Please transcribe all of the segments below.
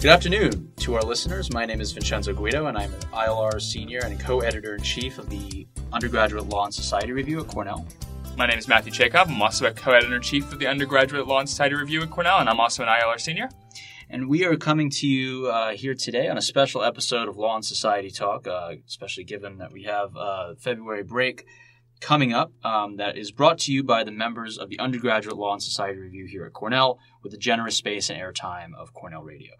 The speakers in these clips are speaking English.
Good afternoon to our listeners. My name is Vincenzo Guido, and I'm an ILR senior and co editor in chief of the Undergraduate Law and Society Review at Cornell. My name is Matthew Chekhov. I'm also a co editor in chief of the Undergraduate Law and Society Review at Cornell, and I'm also an ILR senior. And we are coming to you uh, here today on a special episode of Law and Society Talk, uh, especially given that we have uh, February break coming up um, that is brought to you by the members of the Undergraduate Law and Society Review here at Cornell with the generous space and airtime of Cornell Radio.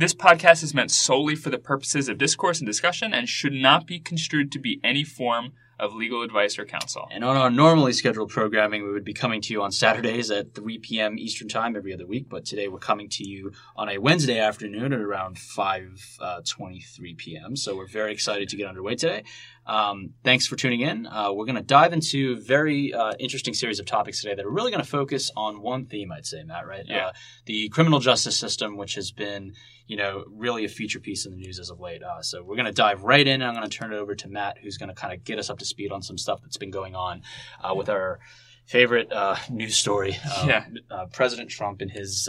This podcast is meant solely for the purposes of discourse and discussion and should not be construed to be any form of legal advice or counsel. And on our normally scheduled programming, we would be coming to you on Saturdays at 3 p.m. Eastern Time every other week. But today we're coming to you on a Wednesday afternoon at around 5:23 uh, p.m. So we're very excited to get underway today. Um, thanks for tuning in. Uh, we're going to dive into a very uh, interesting series of topics today that are really going to focus on one theme, I'd say, Matt, right? Yeah. Uh, the criminal justice system, which has been, you know, really a feature piece in the news as of late. Uh, so we're going to dive right in. I'm going to turn it over to Matt, who's going to kind of get us up to speed on some stuff that's been going on uh, with our favorite uh, news story. Um, Yeah. President Trump and his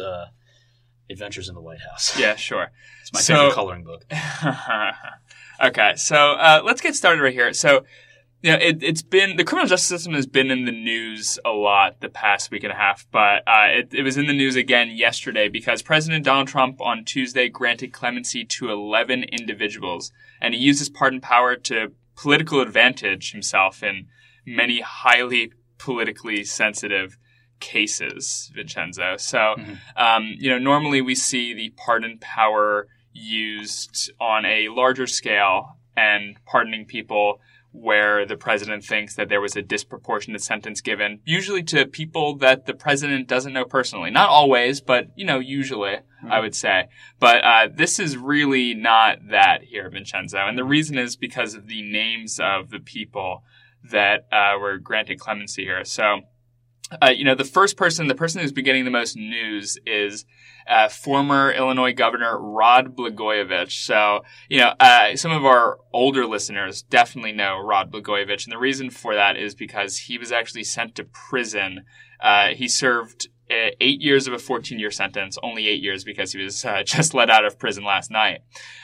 adventures in the White House. Yeah, sure. It's my So- favorite coloring book. okay, so uh, let's get started right here. So, you know, it, it's been the criminal justice system has been in the news a lot the past week and a half, but uh, it, it was in the news again yesterday because President Donald Trump on Tuesday granted clemency to 11 individuals, and he used his pardon power to political advantage himself in many highly politically sensitive cases, Vincenzo. So, Mhm. um, you know, normally we see the pardon power used on a larger scale and pardoning people where the president thinks that there was a disproportionate sentence given, usually to people that the president doesn't know personally. Not always, but, you know, usually, I would say. But uh, this is really not that here, Vincenzo. And the reason is because of the names of the people that uh, were granted clemency here. So, uh, you know, the first person, the person who's been getting the most news is uh, former Illinois Governor Rod Blagojevich. So, you know, uh, some of our older listeners definitely know Rod Blagojevich, and the reason for that is because he was actually sent to prison. Uh, he served eight years of a 14 year sentence, only eight years because he was uh, just let out of prison last night.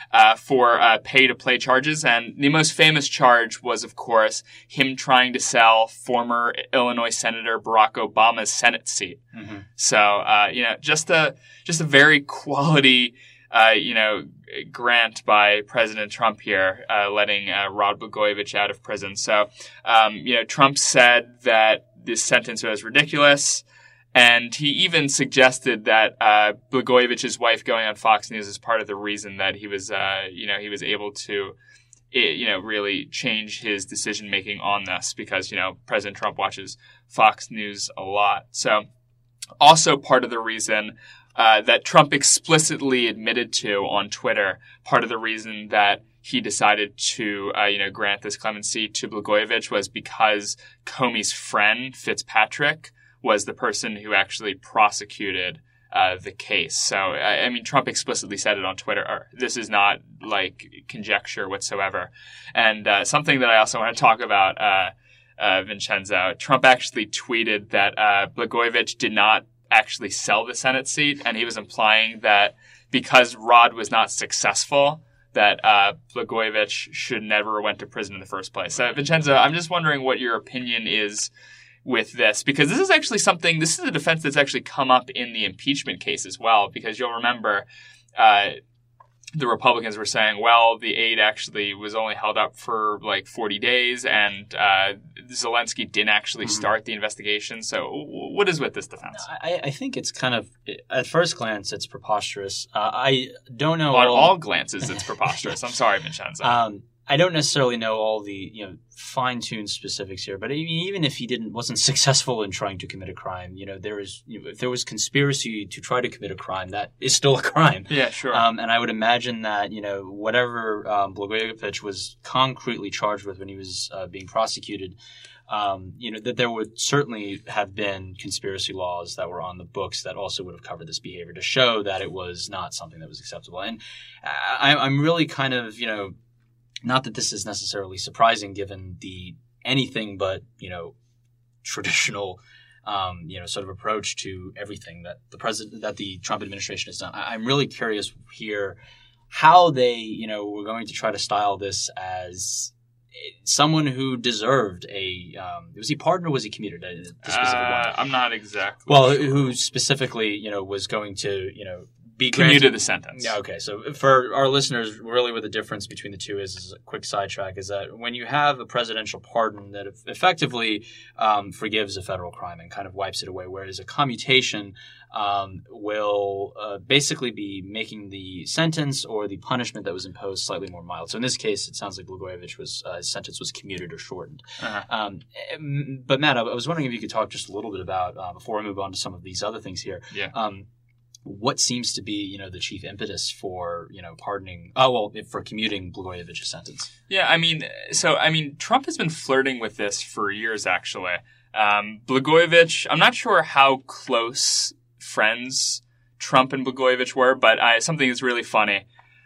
Uh, for uh, pay to play charges. And the most famous charge was, of course, him trying to sell former Illinois Senator Barack Obama's Senate seat. Mhm. So, uh, you know, just a, just a very quality, uh, you know, grant by President Trump here, uh, letting uh, Rod Blagojevich out of prison. So, um, you know, Trump said that this sentence was ridiculous. And he even suggested that uh, Blagojevich's wife going on Fox News is part of the reason that he was, uh, you know, he was able to, you know, really change his decision making on this because you know President Trump watches Fox News a lot. So, also part of the reason uh, that Trump explicitly admitted to on Twitter, part of the reason that he decided to, uh, you know, grant this clemency to Blagojevich was because Comey's friend Fitzpatrick was the person who actually prosecuted uh, the case. So, I, I mean, Trump explicitly said it on Twitter. This is not like conjecture whatsoever. And uh, something that I also want to talk about, uh, uh, Vincenzo, Trump actually tweeted that uh, Blagojevich did not actually sell the Senate seat, and he was implying that because Rod was not successful, that uh, Blagojevich should never went to prison in the first place. So, Vincenzo, I'm just wondering what your opinion is with this because this is actually something this is a defense that's actually come up in the impeachment case as well because you'll remember uh, the republicans were saying well the aid actually was only held up for like 40 days and uh, zelensky didn't actually Mhm. start the investigation so what is with this defense I, I think it's kind of, at first glance, it's preposterous. Uh, I don't know on all glances it's preposterous i'm sorry vincenzo Um, I don't necessarily know all the you know fine-tuned specifics here, but I mean, even if he didn't wasn't successful in trying to commit a crime, you know, there is you know, if there was conspiracy to try to commit a crime, that is still a crime. yeah sure Um, and I would imagine that you know whatever um, Blagojevich was concretely charged with when he was uh, being prosecuted, um, you know that there would certainly have been conspiracy laws that were on the books that also would have covered this behavior to show that it was not something that was acceptable. And I, I'm really kind of you know not that this is necessarily surprising given the anything but you know traditional um, you know, sort of approach to everything that the president, that the Trump administration has done. I, I'm really curious here how they, you know, were going to try to style this as someone who deserved a um, was he pardoned or was he commuted? Uh, I'm not exactly. Well, sure. who specifically, you know, was going to, you know, be commuted the sentence. Yeah. Okay. So for our listeners, really, what the difference between the two is, is a quick sidetrack is that when you have a presidential pardon that effectively um, forgives a federal crime and kind of wipes it away, whereas a commutation um, will uh, basically be making the sentence or the punishment that was imposed slightly more mild. So in this case, it sounds like Blagojevich was uh, his sentence was commuted or shortened. Uh-huh. Um, but Matt, I was wondering if you could talk just a little bit about uh, before we move on to some of these other things here. Yeah um, what seems to be, you know, the chief impetus for, you know, pardoning, oh, well, for commuting Blagojevich's sentence? Yeah, I mean, so, I mean, Trump has been flirting with this for years, actually. Um, Blagojevich, I'm not sure how close friends Trump and Blagojevich were, but I, something that's really funny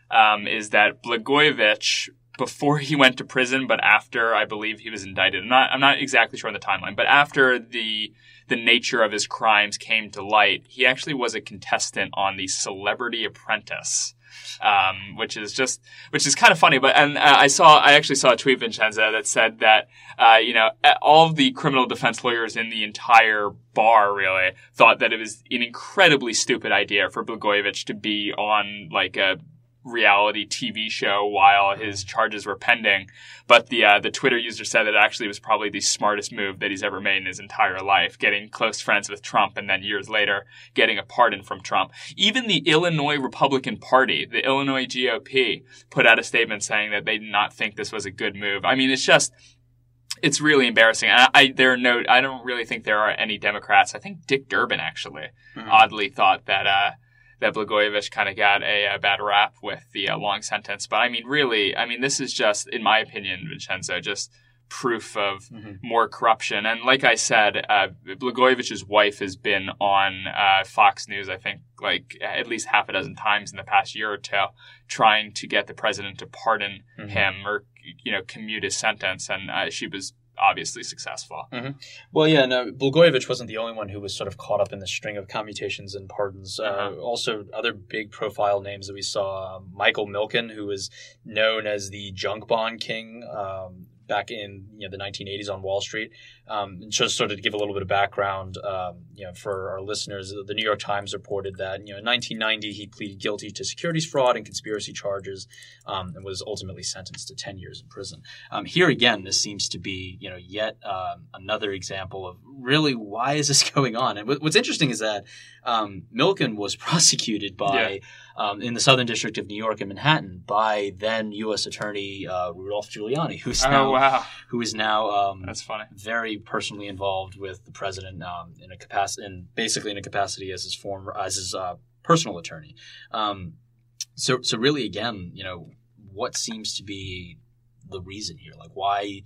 um, is that Blagojevich, before he went to prison, but after I believe he was indicted, I'm not, I'm not exactly sure on the timeline, but after the the nature of his crimes came to light, he actually was a contestant on the Celebrity Apprentice. Um, which is just, which is kind of funny. But and uh, I saw, I actually saw a tweet, Vincenzo, that said that uh, you know all of the criminal defense lawyers in the entire bar really thought that it was an incredibly stupid idea for Blagojevich to be on like a reality TV show while his charges were pending. But the uh, the Twitter user said that actually was probably the smartest move that he's ever made in his entire life, getting close friends with Trump and then years later getting a pardon from Trump. Even the Illinois Republican Party, the Illinois GOP, put out a statement saying that they did not think this was a good move. I mean, it's just it's really embarrassing. I, I, there are no, I don't really think there are any Democrats. I think Dick Durbin actually mm-hmm. oddly thought that uh, that Blagojevich kind of got a, a, bad rap with the uh, long sentence. But I mean, really, I mean, this is just, in my opinion, Vincenzo, just proof of mm-hmm. more corruption. And like I said, uh, Blagojevich's wife has been on uh, Fox News, I think, like at least half a dozen times in the past year or two, trying to get the president to pardon mm-hmm. him or you know commute his sentence. And uh, she was obviously successful. Mm-hmm. Well, yeah, no, Blagojevich wasn't the only one who was sort of caught up in the string of commutations and pardons. Uh, uh-huh. Uh, also, other big profile names that we saw: um, Michael Milken, who was known as the junk bond king. Um, back in you know the 1980s on Wall Street. Um, just sort of to give a little bit of background, um, you know, for our listeners, the New York Times reported that you know in 1990 he pleaded guilty to securities fraud and conspiracy charges, um, and was ultimately sentenced to 10 years in prison. Um, here again, this seems to be you know yet um, another example of really why is this going on? And what's interesting is that um, Milken was prosecuted by. Yeah um, in the Southern District of New York in Manhattan by then U.S. Attorney uh, Rudolph Giuliani, who's oh, now wow. who is now um, that's funny very personally involved with the president um, in a capacity and basically in a capacity as his former as his uh, personal attorney. Um, so so really again, you know, what seems to be the reason here? Like why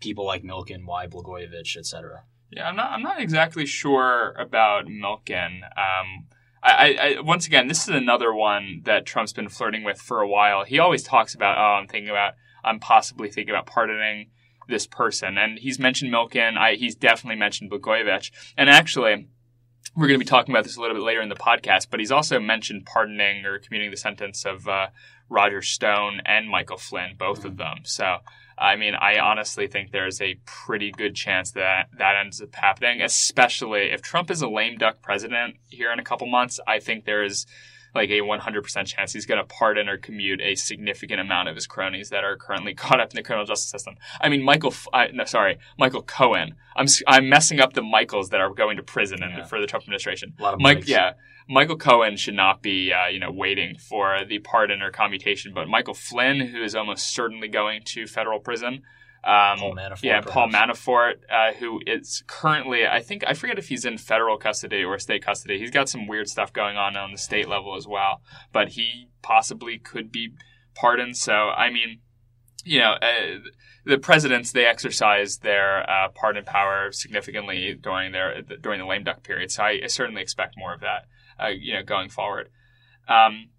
people like Milken, why Blagojevich, etc. Yeah, I'm not. I'm not exactly sure about Milken. Um, I, I, once again, this is another one that Trump's been flirting with for a while. He always talks about, oh, I'm thinking about, I'm possibly thinking about pardoning this person, and he's mentioned Milken. I, he's definitely mentioned Blagojevich, and actually, we're going to be talking about this a little bit later in the podcast. But he's also mentioned pardoning or commuting the sentence of uh, Roger Stone and Michael Flynn, both mm-hmm. of them. So I mean, I honestly think there's a pretty good chance that that ends up happening, especially if Trump is a lame duck president here in a couple months. I think there is like a 100% chance he's going to pardon or commute a significant amount of his cronies that are currently caught up in the criminal justice system. I mean, Michael, I, no, sorry, Michael Cohen. I'm I'm messing up the Michaels that are going to prison yeah. for the Trump administration. A lot of Mike, yeah, Michael Cohen should not be, uh, you know, waiting for the pardon or commutation, but Michael Flynn, who is almost certainly going to federal prison. Um, Paul Manafort. Yeah, perhaps. Paul Manafort, uh, who is currently, I think, I forget if he's in federal custody or state custody. He's got some weird stuff going on on the state level as well, but he possibly could be pardoned. So, I mean, you know, uh, the presidents they exercise their uh, pardon power significantly during their during the lame duck period. So, I, I certainly expect more of that uh, you know, going forward. Um,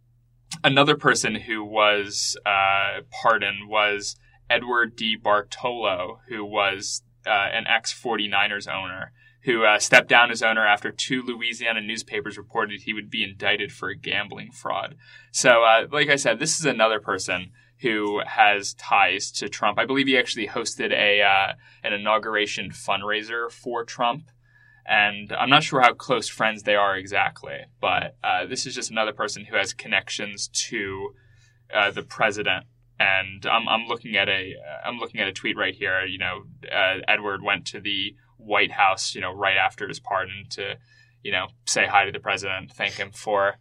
another person who was uh, pardoned was Edward DeBartolo, who was uh, an ex 49ers owner who uh, stepped down as owner after two Louisiana newspapers reported he would be indicted for a gambling fraud. So, uh, like I said, this is another person who has ties to Trump. I believe he actually hosted a uh, an inauguration fundraiser for Trump. And I'm not sure how close friends they are exactly, but uh, this is just another person who has connections to uh, the president. And I'm, I'm looking at a I'm looking at a tweet right here. You know, uh, Edward went to the White House, you know, right after his pardon to, you know, say hi to the president, thank him for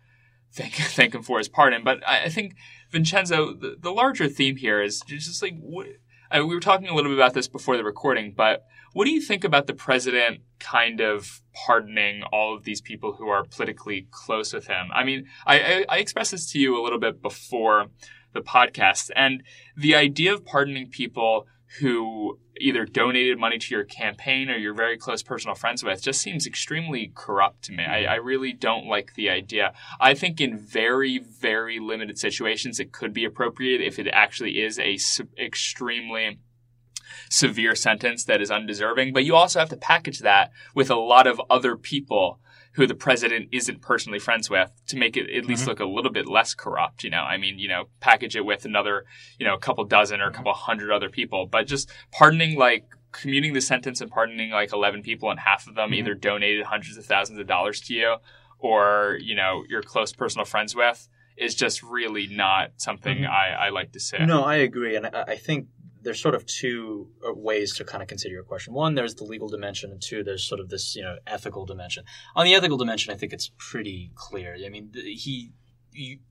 thank thank him for his pardon. But I, I think Vincenzo, the, the, larger theme here is just like what, I, we were talking a little bit about this before the recording, but what do you think about the president kind of pardoning all of these people who are politically close with him? I mean, I, I, I expressed this to you a little bit before the podcast, and the idea of pardoning people who either donated money to your campaign or you're very close personal friends with just seems extremely corrupt to me. I, I, really don't like the idea. I think in very, very limited situations, it could be appropriate if it actually is a extremely severe sentence that is undeserving. But you also have to package that with a lot of other people who the president isn't personally friends with to make it at least mm-hmm. look a little bit less corrupt. You know, I mean, you know, package it with another, you know, a couple dozen or a couple hundred other people, but just pardoning like commuting the sentence and pardoning like 11 people and half of them mm-hmm. either donated hundreds of thousands of dollars to you or, you know, your close personal friends with is just really not something mm-hmm. I, I like to say. No, I agree. And I, I think there's sort of two uh, ways to kind of consider your question. One, there's the legal dimension, and two, there's sort of this you know ethical dimension. On the ethical dimension, I think it's pretty clear. I mean, he.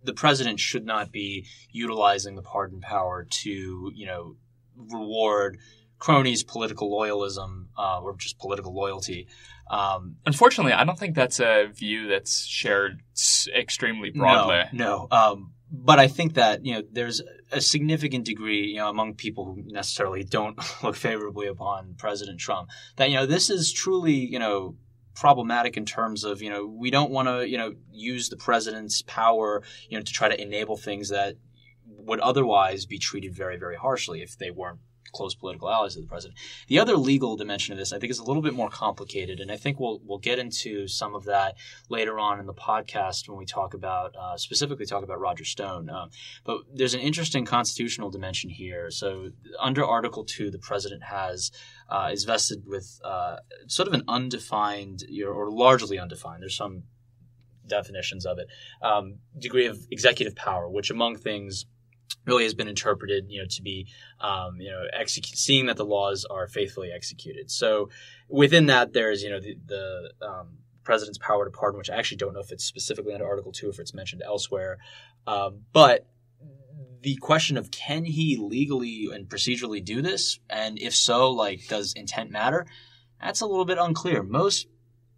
the president should not be utilizing the pardon power to, you know, reward cronies' political loyalism uh, or just political loyalty. Um, Unfortunately, I don't think that's a view that's shared extremely broadly. No, no. Um, but I think that you know there's a significant degree you know among people who necessarily don't look favorably upon President Trump that you know this is truly you know problematic in terms of you know we don't want to you know use the president's power you know to try to enable things that would otherwise be treated very very harshly if they weren't close political allies of the president. The other legal dimension of this, I think, is a little bit more complicated, and I think we'll we'll get into some of that later on in the podcast when we talk about uh, specifically talk about Roger Stone. Uh, but there's an interesting constitutional dimension here. So under Article Two, the president has uh, is vested with uh, sort of an undefined or largely undefined. There's some definitions of it um, degree of executive power, which among things really has been interpreted, you know, to be, um, you know, execu- seeing that the laws are faithfully executed. So within that, there's, you know, the, the um, president's power to pardon, which I actually don't know if it's specifically under Article Two, if it's mentioned elsewhere, um, but the question of can he legally and procedurally do this, and if so, like, does intent matter? That's a little bit unclear. Most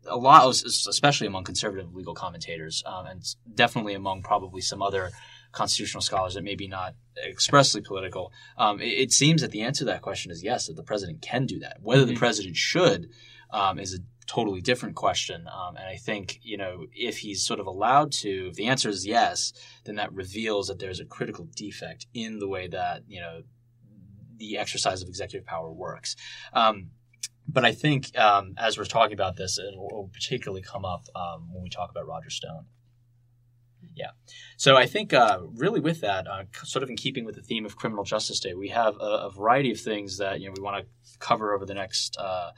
a lot, especially among conservative legal commentators, um, and definitely among probably some other constitutional scholars that maybe not expressly political, um, it, it, seems that the answer to that question is yes, that the president can do that. Whether mm-hmm. the president should um, is a totally different question. Um, and I think, you know, if he's sort of allowed to, if the answer is yes, then that reveals that there's a critical defect in the way that, you know, the exercise of executive power works. Um, but I think um, as we're talking about this, it will particularly come up um, when we talk about Roger Stone. Yeah. So I think uh, really with that, uh, sort of in keeping with the theme of Criminal Justice Day, we have a, a variety of things that you know we want to cover over the next. Uh,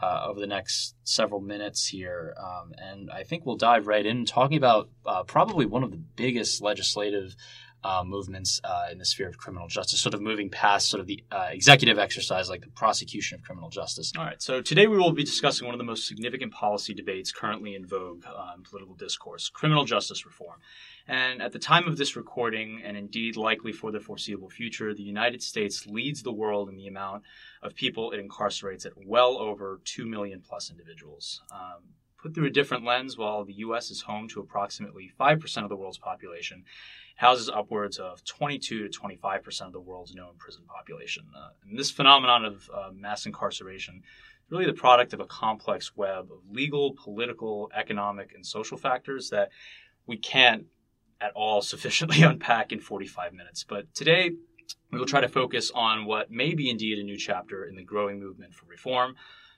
uh, over the next several minutes here. Um, and I think we'll dive right in talking about uh, probably one of the biggest legislative uh, movements uh, in the sphere of criminal justice, sort of moving past sort of the uh, executive exercise like the prosecution of criminal justice. All right, so today we will be discussing one of the most significant policy debates currently in vogue uh, in political discourse criminal justice reform. And at the time of this recording, and indeed likely for the foreseeable future, the United States leads the world in the amount of people it incarcerates at well over 2 million plus individuals. Um, put through a different lens, while the U.S. is home to approximately 5% of the world's population, houses upwards of 22 to 25 percent of the world's known prison population. Uh, and this phenomenon of uh, mass incarceration is really the product of a complex web of legal, political, economic, and social factors that we can't at all sufficiently unpack in 45 minutes. But today, we will try to focus on what may be indeed a new chapter in the growing movement for reform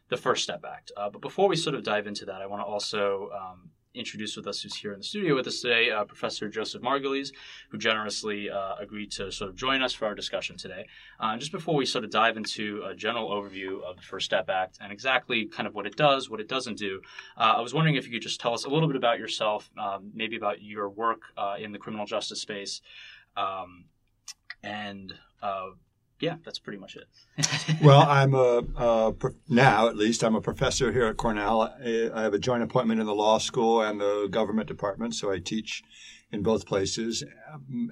the First Step Act. Uh, but before we sort of dive into that, I want to also um, introduce with us who's here in the studio with us today, uh, Professor Joseph Margulies, who generously uh, agreed to sort of join us for our discussion today. Uh, just before we sort of dive into a general overview of the First Step Act and exactly kind of what it does, what it doesn't do, uh, I was wondering if you could just tell us a little bit about yourself, um, maybe about your work uh, in the criminal justice space, um, and uh, yeah, that's pretty much it. well, I'm a, now at least I'm a professor here at Cornell. I, I, have a joint appointment in the law school and the government department, so I teach in both places.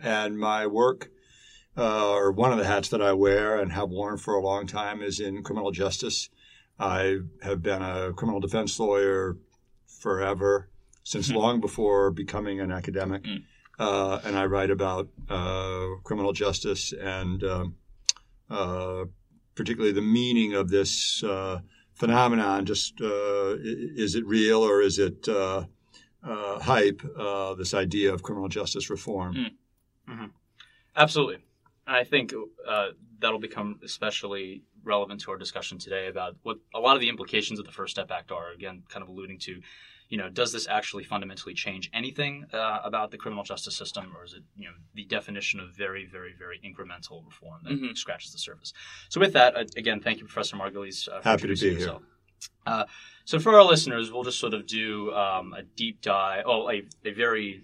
And my work, uh, or one of the hats that I wear and have worn for a long time, is in criminal justice. I have been a criminal defense lawyer forever, since mm-hmm. long before becoming an academic. Mm. Uh, and I write about uh, criminal justice and um, uh, particularly the meaning of this uh, phenomenon. Just uh, is it real or is it uh, uh, hype? this idea of criminal justice reform. Mm. Mm-hmm. Absolutely, I think that'll become especially relevant to our discussion today about what a lot of the implications of the First Step Act are. Again, kind of alluding to you know, does this actually fundamentally change anything uh, about the criminal justice system, or is it, you know, the definition of very, very, very incremental reform that mm-hmm. scratches the surface? So, with that, uh, again, thank you, Professor Margulies, uh, for Happy to be yourself. here. Uh, so, for our listeners, we'll just sort of do um, a deep dive, oh, a, a very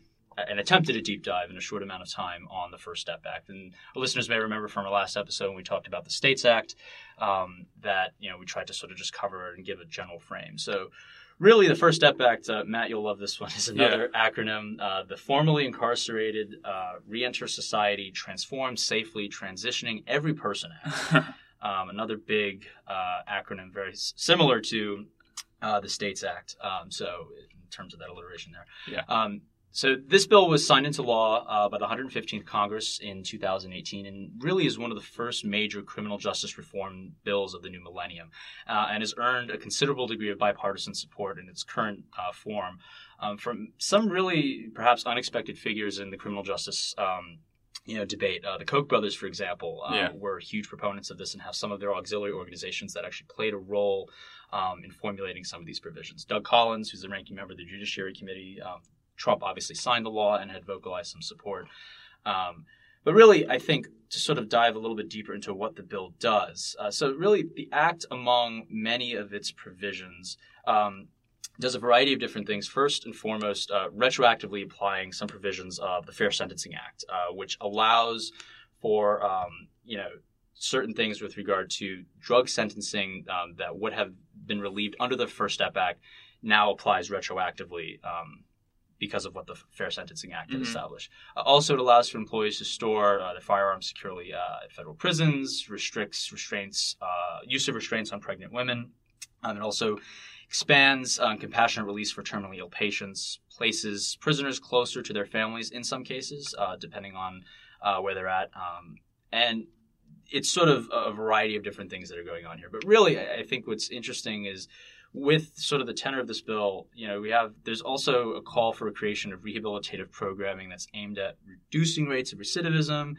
an attempt at a deep dive in a short amount of time on the First Step Act. And listeners may remember from our last episode when we talked about the States Act um, that you know we tried to sort of just cover and give a general frame. So really the First Step Act, uh, Matt, you'll love this one, is another yeah. acronym. Uh, the formerly incarcerated uh, Reenter Society transform Safely Transitioning Every Person Act. um, another big uh, acronym, very similar to uh, the States Act. Um, so in terms of that alliteration there. Yeah. Um, so this bill was signed into law uh, by the 115th Congress in 2018, and really is one of the first major criminal justice reform bills of the new millennium, uh, and has earned a considerable degree of bipartisan support in its current uh, form um, from some really perhaps unexpected figures in the criminal justice. Um, you know, debate. Uh, the Koch brothers, for example, uh, yeah. were huge proponents of this and have some of their auxiliary organizations that actually played a role um, in formulating some of these provisions. Doug Collins, who's the ranking member of the Judiciary Committee, um, Trump obviously signed the law and had vocalized some support. Um, but really, I think to sort of dive a little bit deeper into what the bill does. Uh, so, really, the act, among many of its provisions, um, does a variety of different things. First and foremost, uh, retroactively applying some provisions of the Fair Sentencing Act, uh, which allows for um, you know certain things with regard to drug sentencing um, that would have been relieved under the First Step Act now applies retroactively um, because of what the Fair Sentencing Act mm-hmm. established. Uh, also, it allows for employees to store uh, their firearms securely uh, at federal prisons, restricts restraints, uh, use of restraints on pregnant women. Um, it also expands um, compassionate release for terminally ill patients, places prisoners closer to their families in some cases, uh, depending on uh, where they're at. Um, and it's sort of a variety of different things that are going on here. But really, I think what's interesting is with sort of the tenor of this bill, you know, we have there's also a call for a creation of rehabilitative programming that's aimed at reducing rates of recidivism,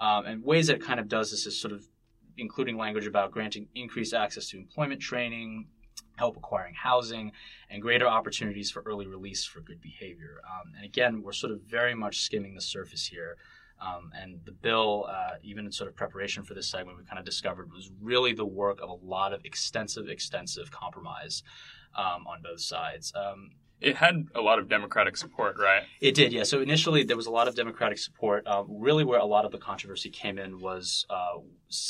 um, and ways that kind of does this is sort of including language about granting increased access to employment training, help acquiring housing, and greater opportunities for early release for good behavior. Um, and again, we're sort of very much skimming the surface here. Um, and the bill, uh, even in sort of preparation for this segment, we kind of discovered was really the work of a lot of extensive, extensive compromise um, on both sides. Um, it had a lot of Democratic support, right? It did, yeah. So initially, there was a lot of Democratic support. Uh, really, where a lot of the controversy came in was uh,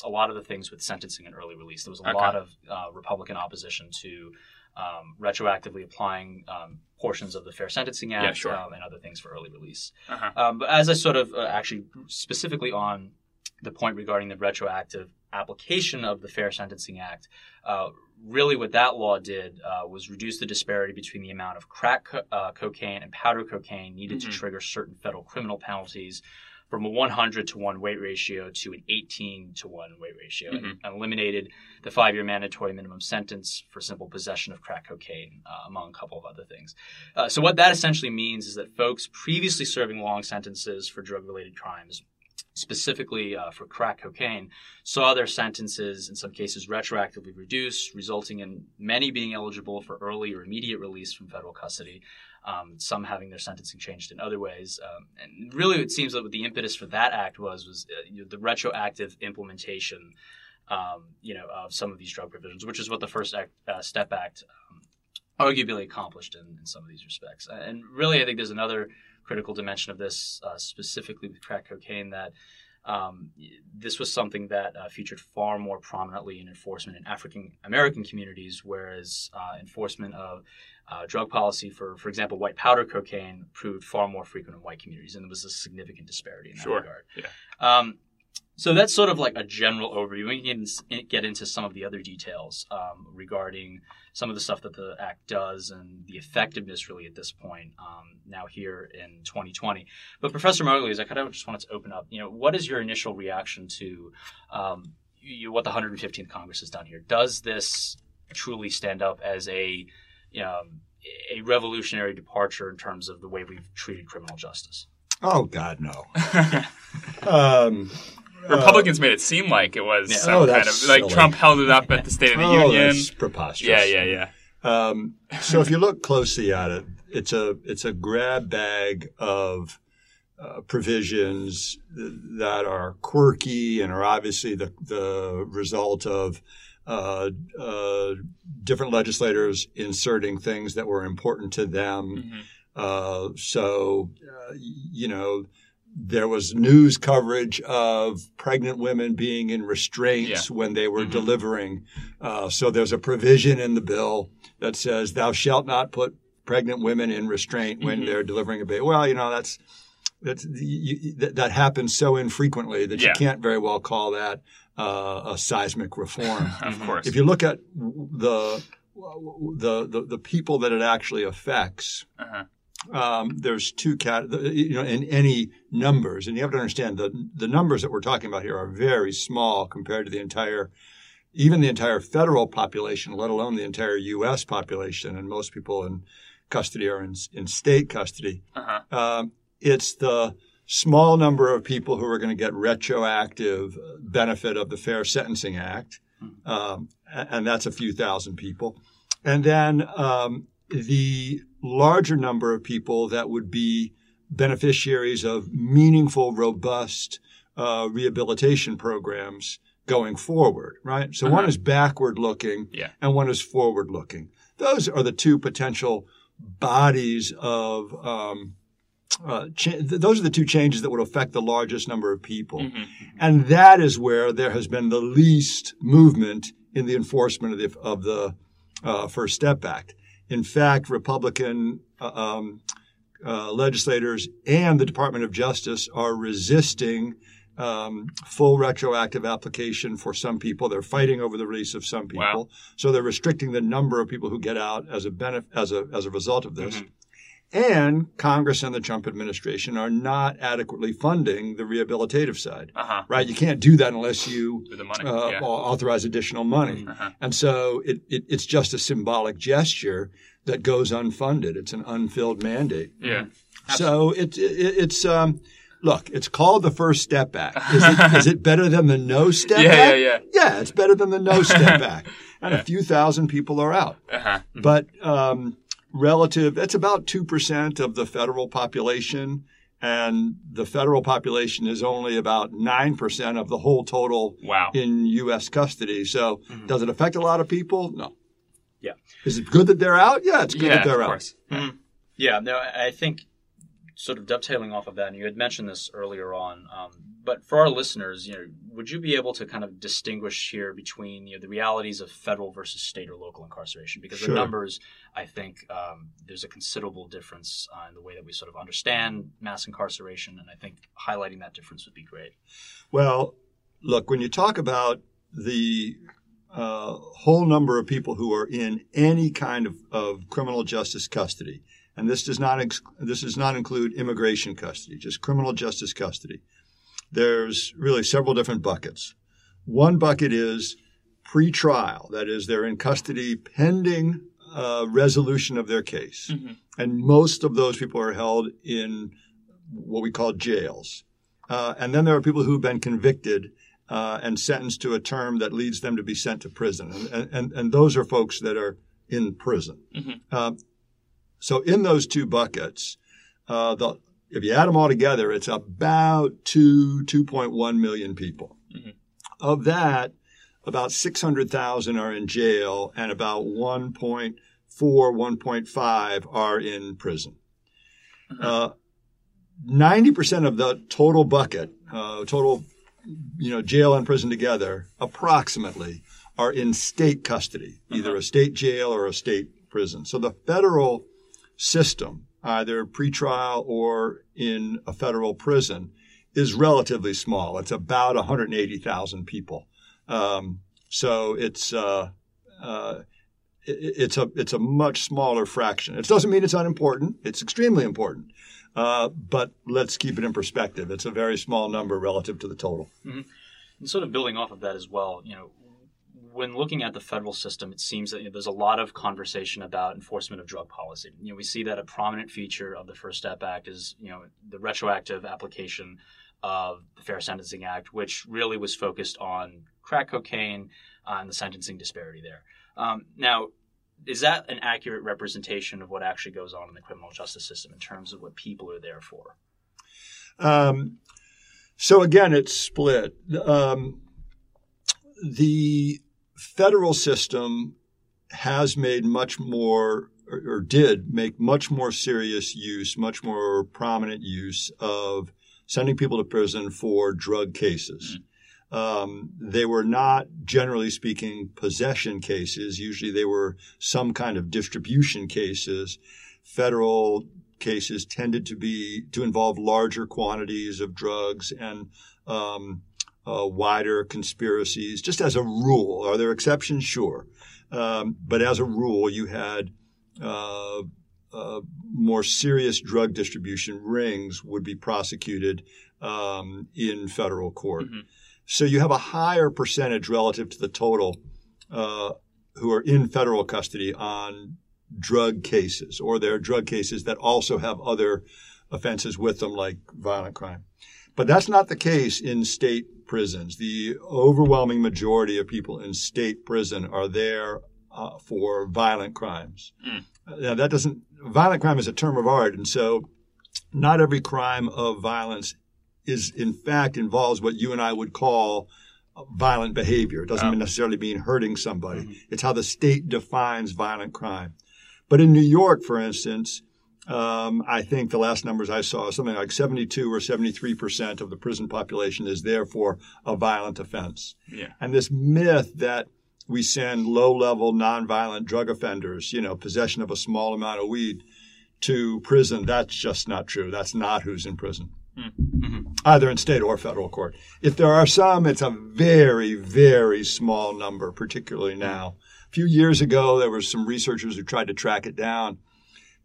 a lot of the things with sentencing and early release. There was a okay. lot of uh, Republican opposition to um, retroactively applying um, portions of the Fair Sentencing Act yeah, sure. um, and other things for early release. Uh-huh. Um, but as I sort of uh, actually specifically on the point regarding the retroactive application of the Fair Sentencing Act, uh, really what that law did uh, was reduce the disparity between the amount of crack co- uh, cocaine and powder cocaine needed mm-hmm. to trigger certain federal criminal penalties from a 100 to 1 weight ratio to an 18 to 1 weight ratio mm-hmm. and eliminated the five year mandatory minimum sentence for simple possession of crack cocaine, uh, among a couple of other things. Uh, so, what that essentially means is that folks previously serving long sentences for drug related crimes specifically uh, for crack cocaine, saw their sentences in some cases retroactively reduced, resulting in many being eligible for early or immediate release from federal custody. Um, some having their sentencing changed in other ways, um, and really, it seems that what the impetus for that act was was uh, you know, the retroactive implementation, um, you know, of some of these drug provisions, which is what the First act, uh, Step Act um, arguably accomplished in, in, some of these respects. And really, I think there's another critical dimension of this, uh, specifically with crack cocaine, that um, this was something that uh, featured far more prominently in enforcement in African American communities, whereas uh, enforcement of uh, drug policy for, for example, white powder cocaine proved far more frequent in white communities, and there was a significant disparity in that sure. regard. Yeah. Um, so that's sort of like a general overview. We can get into some of the other details um, regarding some of the stuff that the act does and the effectiveness, really, at this point, um, now here in 2020. But Professor Margulies, I kind of just wanted to open up. You know, what is your initial reaction to um, you, what the 115th Congress has done here? Does this truly stand up as a um, a revolutionary departure in terms of the way we've treated criminal justice? Oh God, no. Republicans made it seem like it was yeah. some oh, kind of silly. like Trump held it up at the State of the Union. oh, Union. That's preposterous. Yeah, yeah, yeah. Um, so if you look closely at it, it's a it's a grab bag of uh, provisions that are quirky and are obviously the the result of uh, uh, different legislators inserting things that were important to them. Mm-hmm. Uh, so, uh, you know, there was news coverage of pregnant women being in restraints Yeah. when they were Mhm. delivering. Uh, so there's a provision in the bill that says, "Thou shalt not put pregnant women in restraint when Mhm. they're delivering a baby." Well, you know that's that's you, that, that happens so infrequently that Yeah. you can't very well call that uh, a seismic reform. Of course. if you look at the the the, the people that it actually affects, uh-huh. Um, there's two cat, you know, in any numbers, and you have to understand the the numbers that we're talking about here are very small compared to the entire, even the entire federal population, let alone the entire U.S. population, and most people in custody are in in state custody. Uh-huh. Um, it's the small number of people who are going to get retroactive benefit of the Fair Sentencing Act, um, and that's a few thousand people, and then um, the larger number of people that would be beneficiaries of meaningful, robust uh, rehabilitation programs going forward, right? So one Uh-huh. is backward looking Yeah. and one is forward looking. Those are the two potential bodies of, um, uh, cha- those are the two changes that would affect the largest number of people. Mhm. And that is where there has been the least movement in the enforcement of the, of the uh, First Step Act. In fact, Republican uh, um, uh, legislators and the Department of Justice are resisting um, full retroactive application for some people. They're fighting over the release of some people. Wow. So they're restricting the number of people who get out as a benef- as a as a result of this. Mhm. And Congress and the Trump administration are not adequately funding the rehabilitative side. Uh-huh. Right? You can't do that unless you the money. uh, yeah. authorize additional money. Uh-huh. And so it, it, it's just a symbolic gesture that goes unfunded. It's an unfilled mandate. Yeah. So it, it, it's um, look, it's called the First Step Back. Is it, is it better than the No Step Yeah, Back? yeah, yeah. Yeah, it's better than the No Step Back. And a few thousand people are out. Uh-huh. But um, relative, that's about 2% of the federal population. And the federal population is only about 9% of the whole total Wow. in U.S. custody. So Mhm. does it affect a lot of people? No. Yeah. Is it good that they're out? Yeah, it's good yeah, that they're of out. course. Yeah, no, I I think sort of dovetailing off of that, and you had mentioned this earlier on, um, but for our listeners, you know, would you be able to kind of distinguish here between you know the realities of federal versus state or local incarceration? Because Sure. the numbers, I think, um, there's a considerable difference uh, in the way that we sort of understand mass incarceration, and I think highlighting that difference would be great. Well, look, when you talk about the uh, whole number of people who are in any kind of, of criminal justice custody, and this does not ex- this does not include immigration custody, just criminal justice custody. There's really several different buckets. One bucket is pre-trial, that is, they're in custody pending uh, resolution of their case, Mhm. and most of those people are held in what we call jails. Uh, and then there are people who've been convicted uh, and sentenced to a term that leads them to be sent to prison. And, and, and those are folks that are in prison. Mhm. so in those two buckets, uh, the, if you add them all together, it's about two, 2.1 million people. Mhm. Of that, about 600,000 are in jail and about 1.4, 1.5 are in prison. Uh, 90% of the total bucket, uh, total, you know, jail and prison together, approximately, are in state custody, either a state jail or a state prison. So the federal system, either pretrial or in a federal prison, is relatively small. It's about 180,000 people. Um, so it's uh, uh, it- it's a it's a much smaller fraction. It doesn't mean it's unimportant. It's extremely important. Uh, but let's keep it in perspective. It's a very small number relative to the total. And sort of building off of that as well, you know, when looking at the federal system, it seems that you know, there's a lot of conversation about enforcement of drug policy. You know, we see that a prominent feature of the First Step Act is, you know, the retroactive application of the Fair Sentencing Act, which really was focused on crack cocaine uh, and the sentencing disparity there. Um, now, is that an accurate representation of what actually goes on in the criminal justice system in terms of what people are there for? Um, so again, it's split. Um, the federal system has made much more, or, or did make much more serious use, much more prominent use of sending people to prison for drug cases. Um, they were not, generally speaking, possession cases. Usually they were some kind of distribution cases. Federal cases tended to be to involve larger quantities of drugs and um, uh, wider conspiracies. Just as a rule, are there exceptions? Sure, um, but as a rule, you had uh, uh, more serious drug distribution rings would be prosecuted um, in federal court. Mhm. So you have a higher percentage relative to the total uh, who are in federal custody on drug cases, or there are drug cases that also have other offenses with them, like violent crime. But that's not the case in state prisons. The overwhelming majority of people in state prison are there uh, for violent crimes. Mm. Now, that doesn't, violent crime is a term of art, and so not every crime of violence is, in fact, involves what you and I would call violent behavior. It doesn't Oh. necessarily mean hurting somebody. It's how the state defines violent crime. But in New York, for instance, um, I think the last numbers I saw, something like 72 or 73 percent of the prison population is therefore a violent offense. Yeah. And this myth that we send low-level nonviolent drug offenders, you know, possession of a small amount of weed to prison, that's just not true. That's not who's in prison. Either in state or federal court. If there are some, it's a very, very small number, particularly now. A few years ago, there were some researchers who tried to track it down.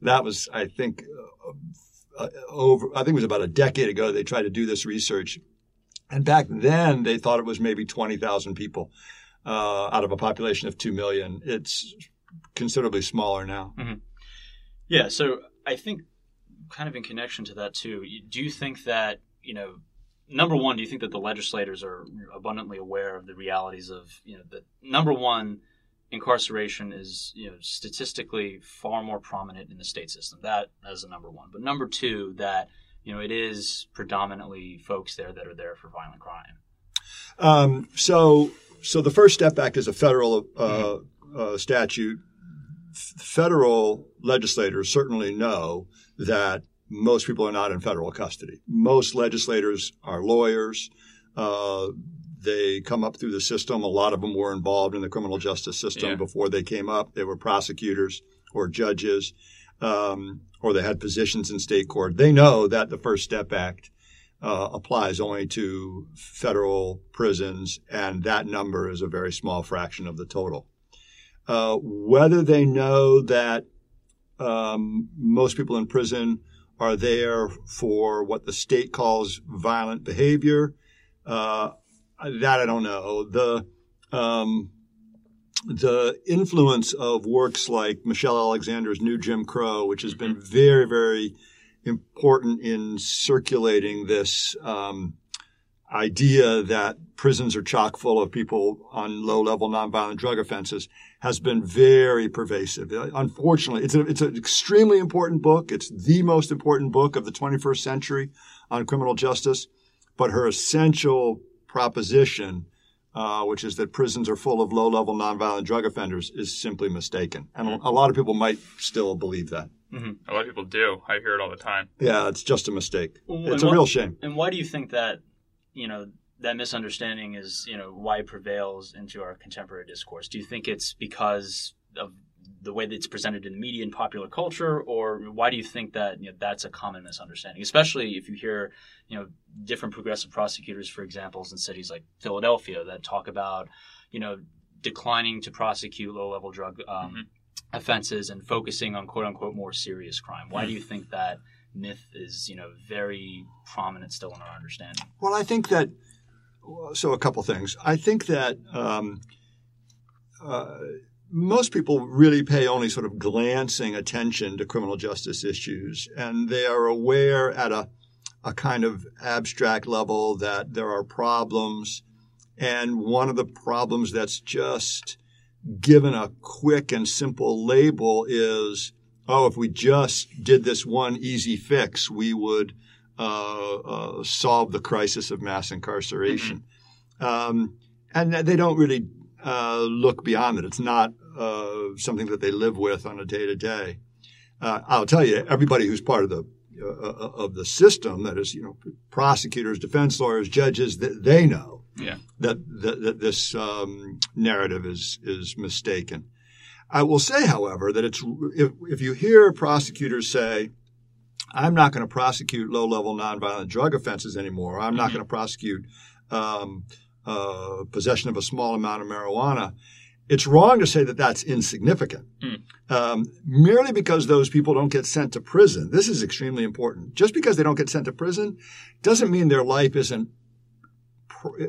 That was, I think, uh, uh, over, I think it was about a decade ago, they tried to do this research. And back then, they thought it was maybe 20,000 people uh, out of a population of 2 million. It's considerably smaller now. Yeah, so I think kind of in connection to that too, do you think that, you know, number one, do you think that the legislators are abundantly aware of the realities of, you know, the number one, incarceration is, you know, statistically far more prominent in the state system. That as a number one. But number two, that, you know, it is predominantly folks there that are there for violent crime. Um, so, so the First Step Act is a federal uh, uh, statute. F- Federal legislators certainly know that most people are not in federal custody. Most legislators are lawyers. Uh, they come up through the system. A lot of them were involved in the criminal justice system Yeah. before they came up. They were prosecutors or judges, um, or they had positions in state court. They know that the First Step Act uh, applies only to federal prisons, and that number is a very small fraction of the total. Uh, whether they know that um, most people in prison are there for what the state calls violent behavior, uh, that I don't know. The um, the influence of works like Michelle Alexander's New Jim Crow, which has been very, very important in circulating this um, idea that prisons are chock full of people on low level nonviolent drug offenses has been very pervasive. Unfortunately, it's, a, it's an extremely important book. It's the most important book of the 21st century on criminal justice. But her essential proposition, uh, which is that prisons are full of low level nonviolent drug offenders, is simply mistaken. And a lot of people might still believe that. Mm-hmm. A lot of people do. I hear it all the time. Yeah, it's just a mistake. Well, it's a what, real shame. And why do you think that, you know, that misunderstanding is, you know, why it prevails into our contemporary discourse? Do you think it's because of the way that it's presented in the media and popular culture, or why do you think that you know, that's a common misunderstanding? Especially if you hear, you know, different progressive prosecutors, for examples, in cities like Philadelphia that talk about, you know, declining to prosecute low-level drug um, mm-hmm. offenses and focusing on quote unquote more serious crime. Why do you think that myth is, you know, very prominent still in our understanding? Well, I think that so a couple things. I think that um, uh, most people really pay only sort of glancing attention to criminal justice issues, and they are aware at a, a kind of abstract level that there are problems. And one of the problems that's just given a quick and simple label is, oh, if we just did this one easy fix, we would uh, uh, solve the crisis of mass incarceration. Mm-hmm. Um, and they don't really uh, look beyond it. It's not uh, something that they live with on a day to day. I'll tell you, everybody who's part of the uh, of the system, that is, you know, prosecutors, defense lawyers, judges, that they know yeah. that, that, that this um, narrative is is mistaken. I will say, however, that it's if, if you hear prosecutors say, I'm not going to prosecute low level nonviolent drug offenses anymore. I'm not mm-hmm. going to prosecute um, uh, possession of a small amount of marijuana. It's wrong to say that that's insignificant. Mm. Um, merely because those people don't get sent to prison. This is extremely important. Just because they don't get sent to prison doesn't mean their life isn't pr-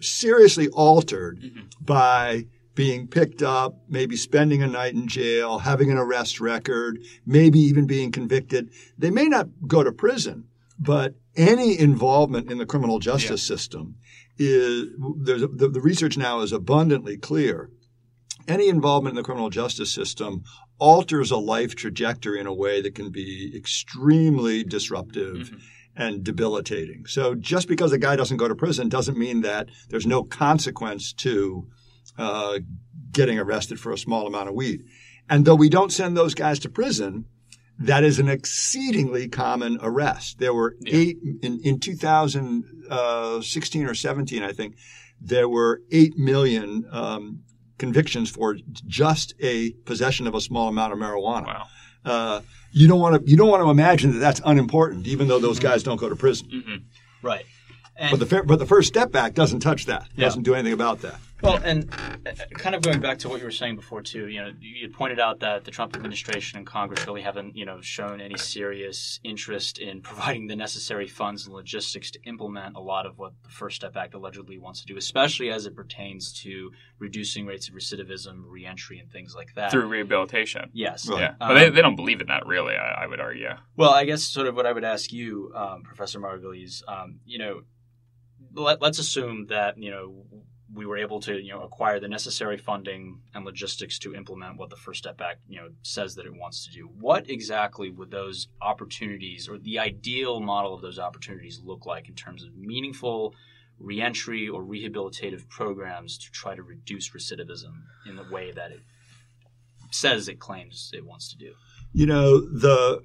seriously altered mm-hmm. by being picked up, maybe spending a night in jail, having an arrest record, maybe even being convicted. They may not go to prison, but any involvement in the criminal justice yeah. system is there's the, the research now is abundantly clear. Any involvement in the criminal justice system alters a life trajectory in a way that can be extremely disruptive. Mm-hmm and debilitating. So just because a guy doesn't go to prison doesn't mean that there's no consequence to uh, getting arrested for a small amount of weed. And though we don't send those guys to prison, that is an exceedingly common arrest. There were yeah. eight in, in 2016 or 17, I think, there were eight million um, convictions for just a possession of a small amount of marijuana. Wow. Uh, you don't want to you don't want to imagine that that's unimportant, even though those guys don't go to prison. Mm-hmm. Right. And but the but the First Step Act doesn't touch that. Yeah. Doesn't do anything about that. Well, and uh, kind of going back to what you were saying before too, you know, you pointed out that the Trump administration and Congress really haven't, you know, shown any serious interest in providing the necessary funds and logistics to implement a lot of what the First Step Act allegedly wants to do, especially as it pertains to reducing rates of recidivism, reentry, and things like that through rehabilitation. Yes, right. yeah, um, but they, they don't believe in that really. I, I, would argue. Well, I guess sort of what I would ask you, um, Professor Margulies, um, you know, let, let's assume that you know we were able to you know acquire the necessary funding and logistics to implement what the First Step Act you know says that it wants to do. What exactly would those opportunities or the ideal model of those opportunities look like in terms of meaningful reentry or rehabilitative programs to try to reduce recidivism in the way that it says it claims it wants to do? You know the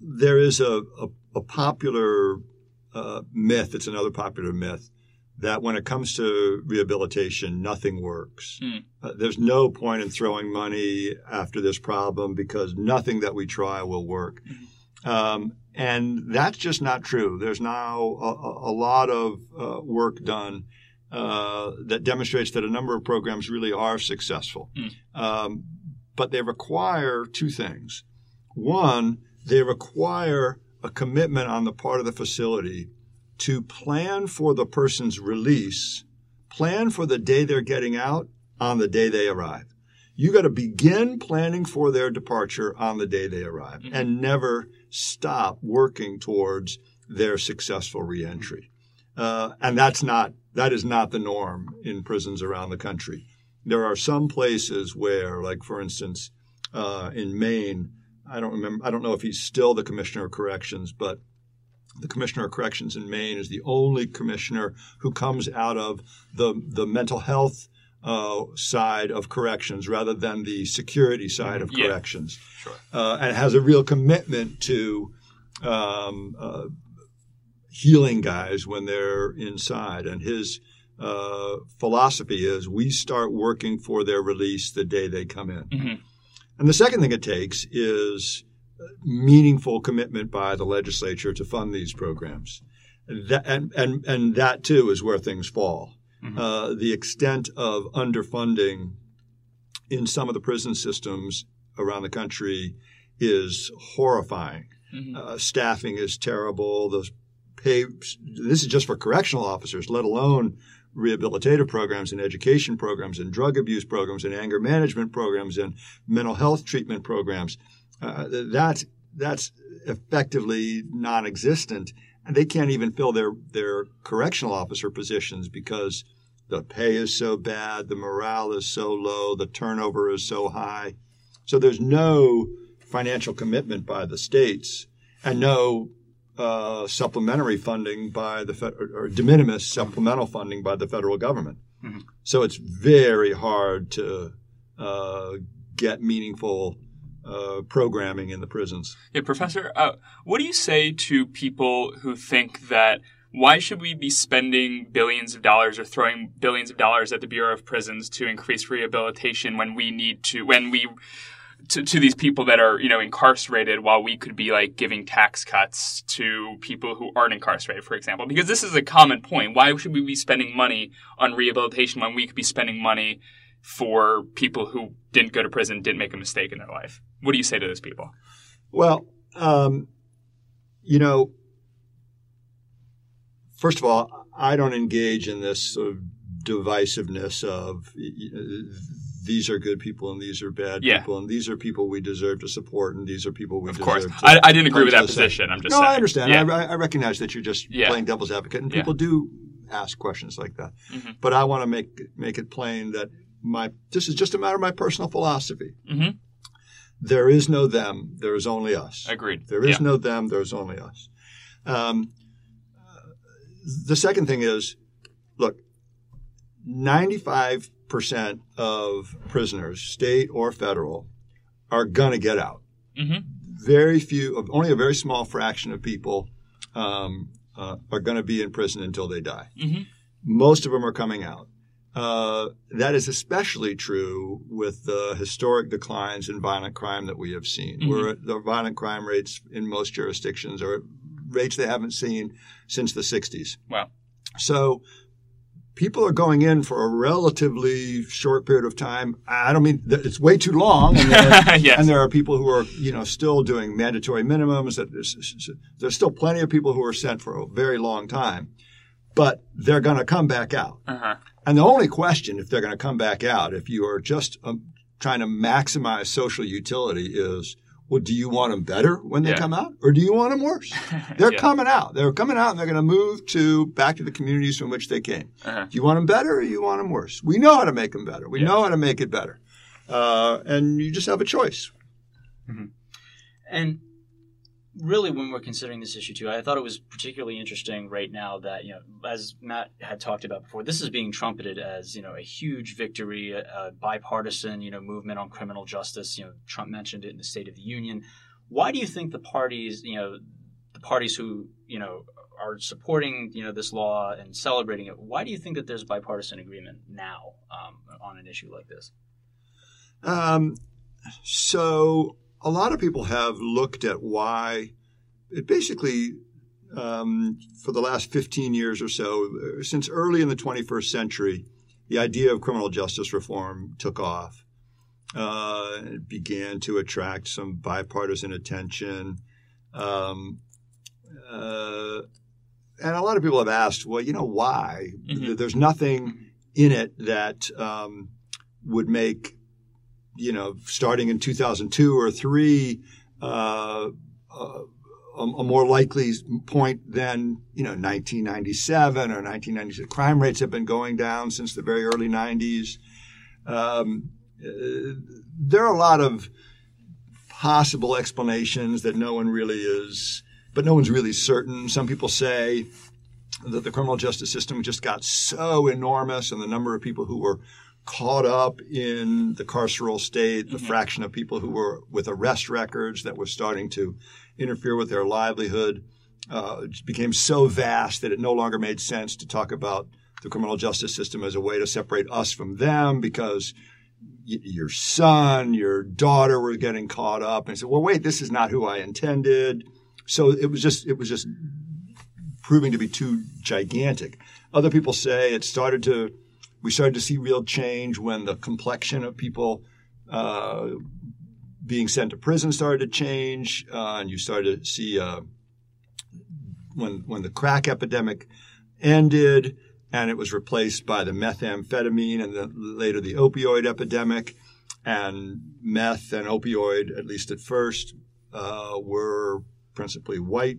there is a, a, a popular uh, myth. It's another popular myth that when it comes to rehabilitation, nothing works. Mm. Uh, there's no point in throwing money after this problem because nothing that we try will work. Mm. Um, and that's just not true. There's now a, a lot of uh, work done uh, that demonstrates that a number of programs really are successful. Mm. Um, but they require two things. One, they require a commitment on the part of the facility to plan for the person's release, plan for the day they're getting out on the day they arrive. You got to begin planning for their departure on the day they arrive mm-hmm. and never stop working towards their successful reentry. Uh, and that's not that is not the norm in prisons around the country. There are some places where, like for instance, uh, in Maine, I don't remember. I don't know if he's still the commissioner of corrections, but the commissioner of corrections in Maine is the only commissioner who comes out of the the mental health uh, side of corrections rather than the security side of Yeah. corrections, Sure. uh, and has a real commitment to um, uh, healing guys when they're inside. And his uh, philosophy is we start working for their release the day they come in. Mhm. And the second thing it takes is meaningful commitment by the legislature to fund these programs. That, and, and, and that too is where things fall. Mhm. Uh, the extent of underfunding in some of the prison systems around the country is horrifying. Mhm. Uh, staffing is terrible. The pay. This is just for correctional officers, let alone rehabilitative programs and education programs and drug abuse programs and anger management programs and mental health treatment programs. Uh, that's that's effectively non-existent, and they can't even fill their their correctional officer positions because the pay is so bad, the morale is so low, the turnover is so high. So there's no financial commitment by the states and no uh, supplementary funding by the fed- or, de minimis supplemental funding by the federal government. Mhm. So it's very hard to uh, get meaningful uh, programming in the prisons. Yeah, Professor, uh, what do you say to people who think that why should we be spending billions of dollars or throwing billions of dollars at the Bureau of Prisons to increase rehabilitation when we need to, when we, to, to these people that are, you know, incarcerated while we could be like giving tax cuts to people who aren't incarcerated, for example? Because this is a common point. Why should we be spending money on rehabilitation when we could be spending money for people who didn't go to prison, didn't make a mistake in their life? What do you say to those people? Well, um, you know, first of all, I don't engage in this sort of divisiveness of y- y- these are good people and these are bad Yeah. people and these are people we deserve to support and these are people we Of deserve course, I, I didn't agree with that position. I'm just no, saying. I understand. Yeah. I, I recognize that you're just Yeah. playing devil's advocate, and people do ask questions like that. Mhm. But I want to make make it plain that my this is just a matter of my personal philosophy. Mhm. There is no them. There is only us. Agreed. There is Yeah. no them. There's only us. Um, the second thing is, look, 95% of prisoners, state or federal, are going to get out. Mhm. Very few, only a very small fraction of people um, uh, are going to be in prison until they die. Mhm. Most of them are coming out. Uh, that is especially true with the historic declines in violent crime that we have seen, Mhm. where the violent crime rates in most jurisdictions are rates they haven't seen since the 60s. Wow. So people are going in for a relatively short period of time. I don't mean that it's way too long. And there, Yes. and there are people who are, you know, still doing mandatory minimums. That there's, there's still plenty of people who are sent for a very long time, but they're going to come back out. Uh-huh. And the only question, if they're going to come back out, if you are just um, trying to maximize social utility, is well, do you want them better when they Yeah. come out, or do you want them worse? They're Yeah. coming out. They're coming out, and they're going to move to back to the communities from which they came. Uh-huh. Do you want them better, or you want them worse? We know how to make them better. We Yeah. know how to make it better, uh, and you just have a choice. And really, when we're considering this issue too, I thought it was particularly interesting right now that you know, as Matt had talked about before, this is being trumpeted as you know a huge victory, a, a bipartisan you know movement on criminal justice. You know, Trump mentioned it in the State of the Union. Why do you think the parties, you know, the parties who you know are supporting you know this law and celebrating it? Why do you think that there's bipartisan agreement now um, on an issue like this? Um, so a lot of people have looked at why it basically um, for the last 15 years or so, since early in the 21st century, the idea of criminal justice reform took off. Uh, it began to attract some bipartisan attention. Um, uh, and a lot of people have asked, well, you know, why? Mhm. There's nothing in it that um, would make you know, starting in 2002 or three, uh, uh, a, more likely point than you know 1997 or 1996. Crime rates have been going down since the very early 90s. Um, uh, there are a lot of possible explanations that no one really is, but no one's really certain. Some people say that the criminal justice system just got so enormous, and the number of people who were caught up in the carceral state, the mm-hmm. fraction of people who were with arrest records that was starting to interfere with their livelihood uh, became so vast that it no longer made sense to talk about the criminal justice system as a way to separate us from them because y- your son, your daughter were getting caught up and said, well, wait, this is not who I intended. So it was just, it was just proving to be too gigantic. Other people say it started to we started to see real change when the complexion of people uh, being sent to prison started to change, uh, and you started to see uh, when when the crack epidemic ended and it was replaced by the methamphetamine and the, later the opioid epidemic, and meth and opioid, at least at first, uh, were principally white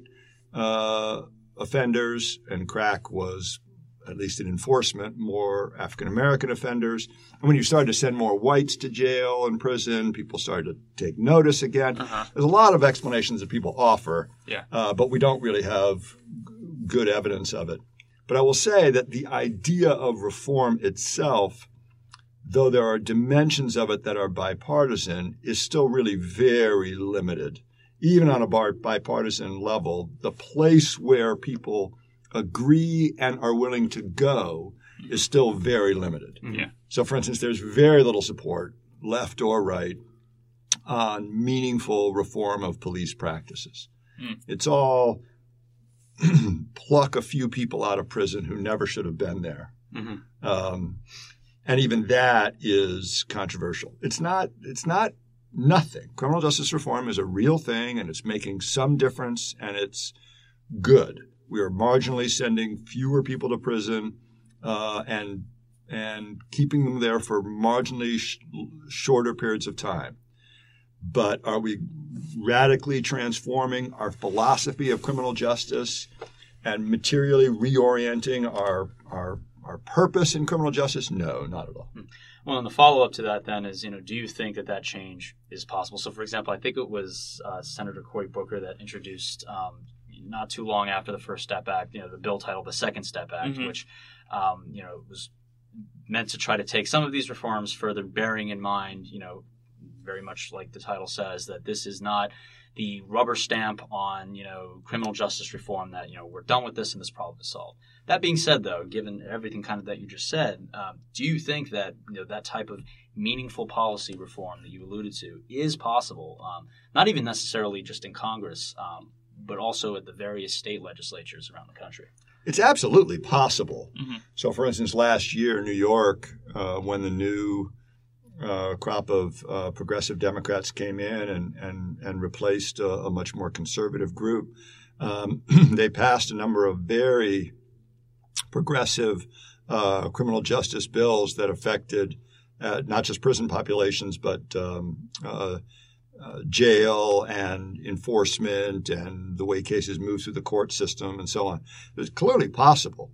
uh, offenders, and crack was at least in enforcement, more African American offenders. And when you started to send more whites to jail and prison, people started to take notice again. Uh-huh. There's a lot of explanations that people offer, yeah. uh, but we don't really have g- good evidence of it. But I will say that the idea of reform itself, though there are dimensions of it that are bipartisan, is still really very limited. Even on a bipartisan level, the place where people agree and are willing to go is still very limited. Mm-hmm. Yeah. So, for instance, there's very little support, left or right, on meaningful reform of police practices. Mm. It's all pluck a few people out of prison who never should have been there. Mm-hmm. Um, and even that is controversial. It's not. It's not nothing. Criminal justice reform is a real thing, and it's making some difference, and it's good. We are marginally sending fewer people to prison uh, and and keeping them there for marginally sh- shorter periods of time. But are we radically transforming our philosophy of criminal justice and materially reorienting our our our purpose in criminal justice? No, not at all. Hmm. Well, and the follow up to that then is, you know, do you think that that change is possible? So, for example, I think it was uh, Senator Cory Booker that introduced um, not too long after the First Step Act, you know, the bill titled the Second Step Act, mm-hmm. which, um, you know, was meant to try to take some of these reforms further, bearing in mind, you know, very much like the title says, that this is not the rubber stamp on, you know, criminal justice reform that, you know, we're done with this and this problem is solved. That being said, though, given everything kind of that you just said, um, do you think that, you know, that type of meaningful policy reform that you alluded to is possible, um, not even necessarily just in Congress, um, but also at the various state legislatures around the country. It's absolutely possible. Mm-hmm. So, for instance, last year, in New York, uh, when the new uh, crop of uh, progressive Democrats came in and, and, and replaced a, a much more conservative group, um, they passed a number of very progressive uh, criminal justice bills that affected uh, not just prison populations, but um, uh, uh, jail and enforcement and the way cases move through the court system and so on. It's clearly possible.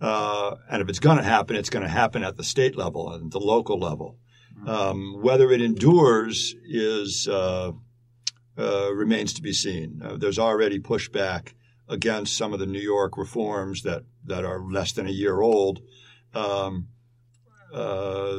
Uh, and if it's going to happen, it's going to happen at the state level and the local level. Um, whether it endures is uh, uh remains to be seen. Uh, there's already pushback against some of the New York reforms that, that are less than a year old. Um,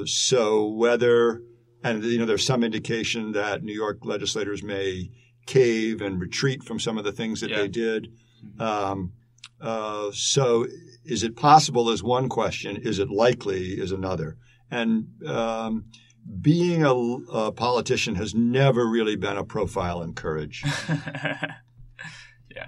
so whether and you know, there's some indication that New York legislators may cave and retreat from some of the things that yeah. they did. Um, uh, so, is it possible? Is one question. Is it likely? Is another. And um, being a, a, politician has never really been a profile in courage. yeah.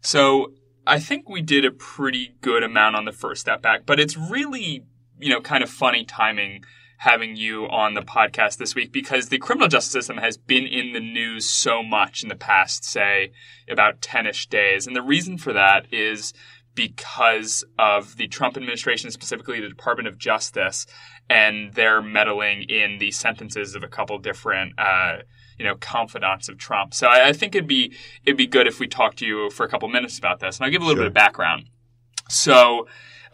So I think we did a pretty good amount on the First Step Act, but it's really you know kind of funny timing having you on the podcast this week because the criminal justice system has been in the news so much in the past, say, about 10 ish days. And the reason for that is because of the Trump administration, specifically the Department of Justice, and their meddling in the sentences of a couple different. Uh, you know, confidants of Trump. So I, I think it'd be it'd be good if we talked to you for a couple minutes about this, and I'll give a little Sure. bit of background. So.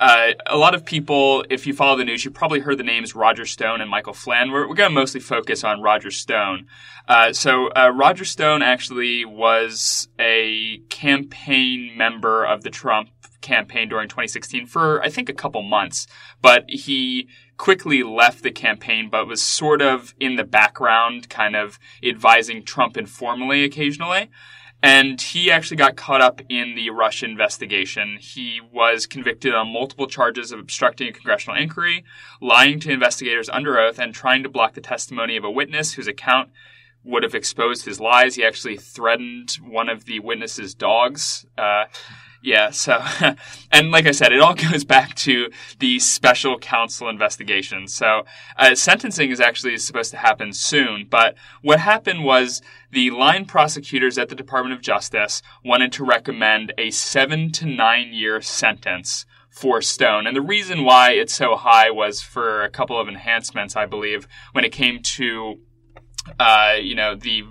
Uh, a lot of people, if you follow the news, you probably heard the names Roger Stone and Michael Flynn. We're, we're going to mostly focus on Roger Stone. Uh, so uh, Roger Stone actually was a campaign member of the Trump campaign during 2016 for I think a couple months, but he quickly left the campaign, but was sort of in the background, kind of advising Trump informally occasionally. And he actually got caught up in the Russia investigation. He was convicted on multiple charges of obstructing a congressional inquiry, lying to investigators under oath, and trying to block the testimony of a witness whose account would have exposed his lies. He actually threatened one of the witness's dogs. Uh, yeah, so, and like I said, it all goes back to the special counsel investigation. So, uh, sentencing is actually supposed to happen soon, but what happened was the line prosecutors at the Department of Justice wanted to recommend a seven to nine year sentence for Stone. And the reason why it's so high was for a couple of enhancements, I believe, when it came to, uh, you know, the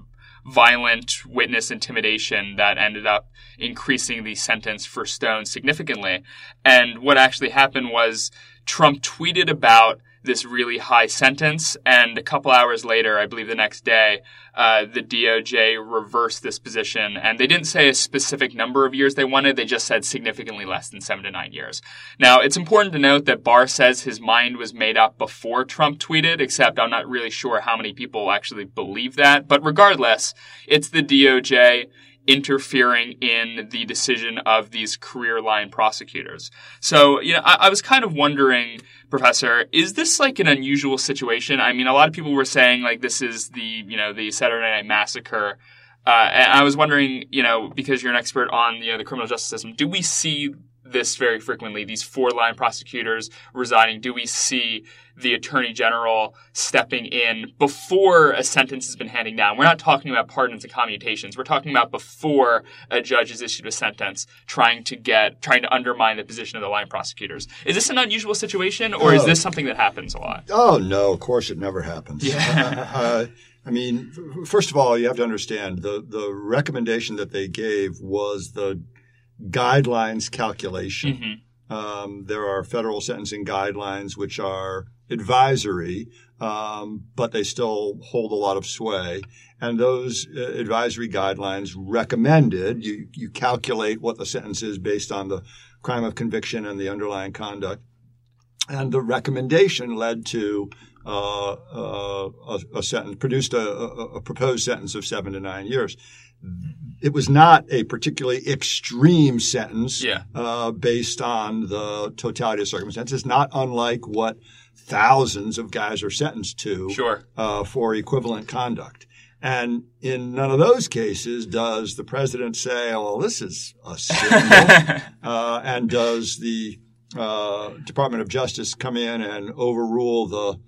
violent witness intimidation that ended up increasing the sentence for Stone significantly. And what actually happened was Trump tweeted about this really high sentence, and a couple hours later, I believe the next day, uh, the DOJ reversed this position, and they didn't say a specific number of years they wanted. They just said significantly less than seven to nine years. Now, it's important to note that Barr says his mind was made up before Trump tweeted, except I'm not really sure how many people actually believe that. But regardless, it's the DOJ interfering in the decision of these career line prosecutors. So, you know, I, I, was kind of wondering, Professor, is this like an unusual situation? I mean, a lot of people were saying like this is the, you know, the Saturday Night Massacre. Uh, and I was wondering, you know, because you're an expert on, you know, the criminal justice system, do we see this very frequently, these four line prosecutors resigning? Do we see the attorney general stepping in before a sentence has been handed down? We're not talking about pardons and commutations. We're talking about before a judge has issued a sentence, trying to get, trying to undermine the position of the line prosecutors. Is this an unusual situation, or is Oh. this something that happens a lot? Oh no, of course it never happens. Yeah. uh, I mean, first of all, you have to understand the the recommendation that they gave was the guidelines calculation. hmm Um, there are federal sentencing guidelines which are advisory, um, but they still hold a lot of sway. And those uh, advisory guidelines recommended you, you calculate what the sentence is based on the crime of conviction and the underlying conduct. And the recommendation led to uh, uh, a, a sentence, produced a, a, a proposed sentence of seven to nine years. It was not a particularly extreme sentence Yeah. uh, based on the totality of circumstances, not unlike what thousands of guys are sentenced to Sure. uh, for equivalent conduct. And in none of those cases does the president say, "Oh, well, this is a scandal," uh, and does the uh, Department of Justice come in and overrule the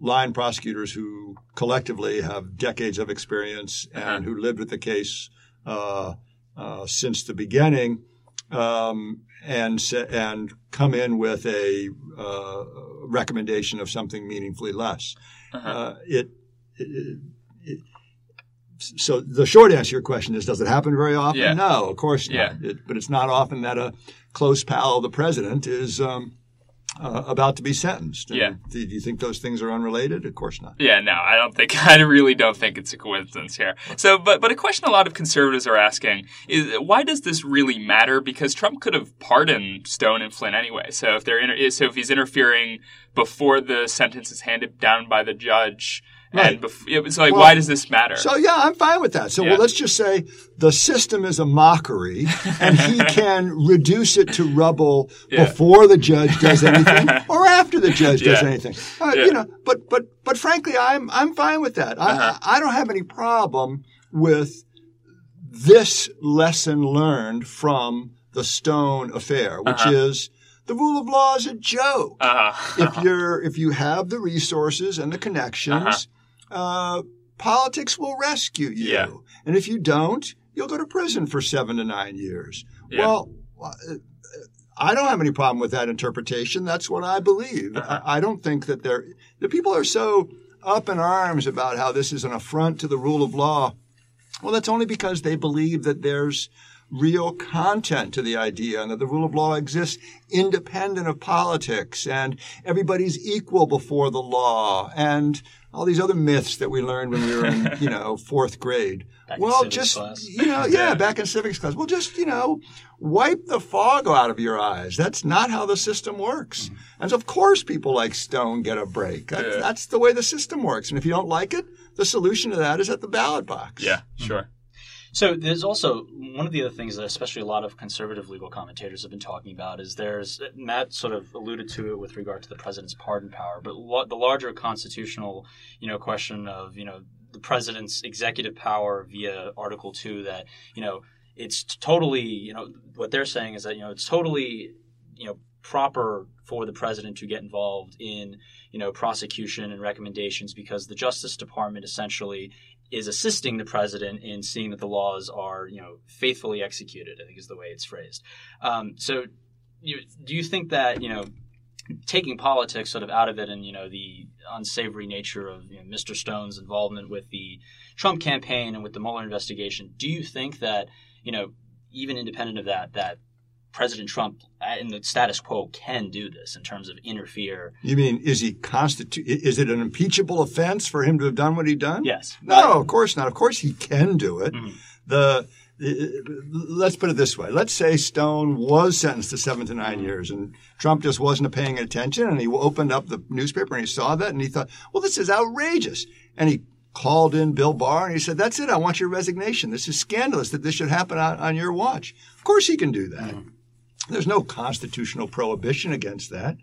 line prosecutors who collectively have decades of experience and Uh-huh. who lived with the case uh, uh, since the beginning, um, and and come in with a uh, recommendation of something meaningfully less. Uh-huh. Uh, it, it, it, so the short answer to your question is: Does it happen very often? Yeah. No, of course Yeah. not. It, but it's not often that a close pal of the president is um, uh, about to be sentenced. And Yeah. Do you think those things are unrelated? Of course not. Yeah, no, I don't think I really don't think it's a coincidence here. So, but but a question a lot of conservatives are asking is why does this really matter? Because Trump could have pardoned Stone and Flynn anyway. So if they're inter- so if he's interfering before the sentence is handed down by the judge, Right. and bef- it was like, Well, why does this matter? So yeah, I'm fine with that. So Yeah. well, let's just say the system is a mockery, and he can reduce it to rubble Yeah. before the judge does anything or after the judge does anything. Uh, Yeah. You know, but but but frankly, I'm I'm fine with that. Uh-huh. I I don't have any problem with this lesson learned from the Stone affair, which Uh-huh. is the rule of law is a joke uh-huh. if you're if you have the resources and the connections, uh politics will rescue you. Yeah. And if you don't, you'll go to prison for seven to nine years. Yeah. Well, uh, I don't have any problem with that interpretation. That's what I believe. Uh-huh. I I don't think that there the people are so up in arms about how this is an affront to the rule of law, well, that's only because they believe that there's real content to the idea and that the rule of law exists independent of politics and everybody's equal before the law and all these other myths that we learned when we were in, you know, fourth grade. Back well, just, class. you know, yeah, back in civics class. Well, just, you know, wipe the fog out of your eyes. That's not how the system works. Mm-hmm. And so, of course, people like Stone get a break. Yeah. That's the way the system works. And if you don't like it, the solution to that is at the ballot box. Yeah, sure. So there's also one of the other things that especially a lot of conservative legal commentators have been talking about is there's Matt sort of alluded to it with regard to the president's pardon power, but lo- the larger constitutional, you know, question of you know the president's executive power via Article Two that you know it's totally you know what they're saying is that you know it's totally you know proper for the president to get involved in you know prosecution and recommendations because the Justice Department essentially is assisting the president in seeing that the laws are, you know, faithfully executed. I think is the way it's phrased. Um, so, you, do you think that you know, taking politics sort of out of it, and you know, the unsavory nature of you know, Mr. Stone's involvement with the Trump campaign and with the Mueller investigation, do you think that you know, even independent of that, that President Trump uh, in the status quo can do this in terms of interfere? You mean, is he constitu- Is it an impeachable offense for him to have done what he done? Yes. No, of course not. Of course he can do it. Mhm. The let's put it this way. Let's say Stone was sentenced to seven to 9 years, and Trump just wasn't paying attention, and he opened up the newspaper and he saw that, and he thought, "Well, this is outrageous," and he called in Bill Barr and he said, "That's it. I want your resignation. This is scandalous that this should happen on, on your watch." Of course, he can do that. There's no constitutional prohibition against that.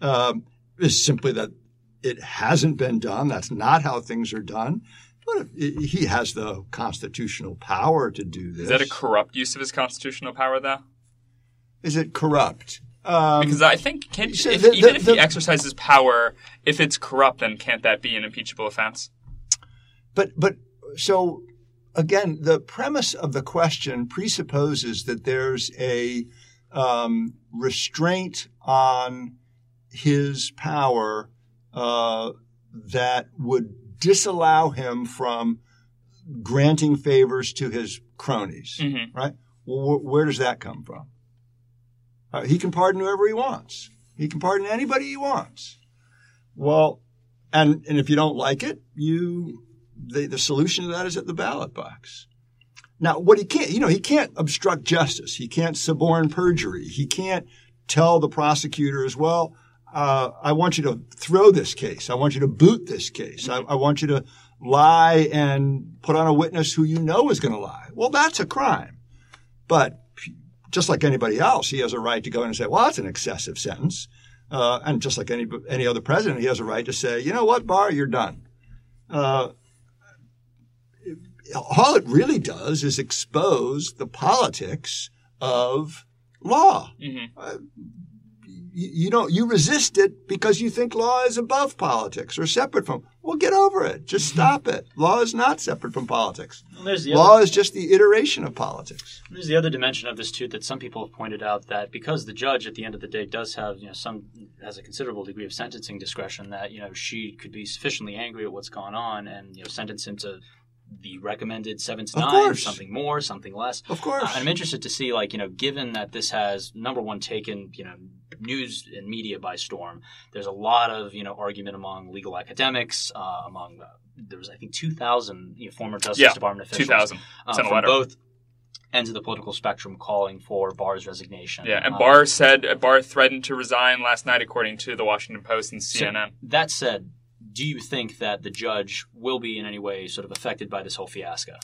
Um, it's simply that it hasn't been done. That's not how things are done. But if- he has the constitutional power to do this. Is that a corrupt use of his constitutional power, though? Is it corrupt? Um, Because I think can, So if, the- even the- if he the- exercises power, if it's corrupt, then can't that be an impeachable offense? but but so again, the premise of the question presupposes that there's a um, restraint on his power uh, that would disallow him from granting favors to his cronies. Mhm. Right? Well, wh- where does that come from? Uh, he can pardon whoever he wants. He can pardon anybody he wants. Well, and and if you don't like it, you the, the solution to that is at the ballot box. Now, what he can't, you know, he can't obstruct justice. He can't suborn perjury. He can't tell the prosecutor as well, uh, I want you to throw this case. I want you to boot this case. I, I want you to lie and put on a witness who you know is going to lie. Well, that's a crime. But just like anybody else, he has a right to go in and say, well, that's an excessive sentence. Uh, and just like any any other president, he has a right to say, you know what, Barr, you're done. Uh, all it really does is expose the politics of law. Mhm. Uh, you, you don't you resist it because you think law is above politics or separate from. Well, get over it. Just stop it. Law is not separate from politics. Well, there's the Law other, is just the iteration of politics. there's the other dimension of this too that some people have pointed out that because the judge at the end of the day does have you know some has a considerable degree of sentencing discretion that you know she could be sufficiently angry at what's gone on and you know sentence him to the recommended seven to Of nine, course. something more, something less. Of course. Uh, I'm interested to see, like, you know, given that this has number one taken, you know, news and media by storm. There's a lot of, you know, argument among legal academics, uh, among uh, there was, I think, 2,000 you know, former Justice Yeah, Department officials, 2000. uh, from letter. both ends of the political spectrum calling for Barr's resignation. Yeah, and Uh, Barr said Barr threatened to resign last night, according to the Washington Post and So, CNN. that said, do you think that the judge will be in any way sort of affected by this whole fiasco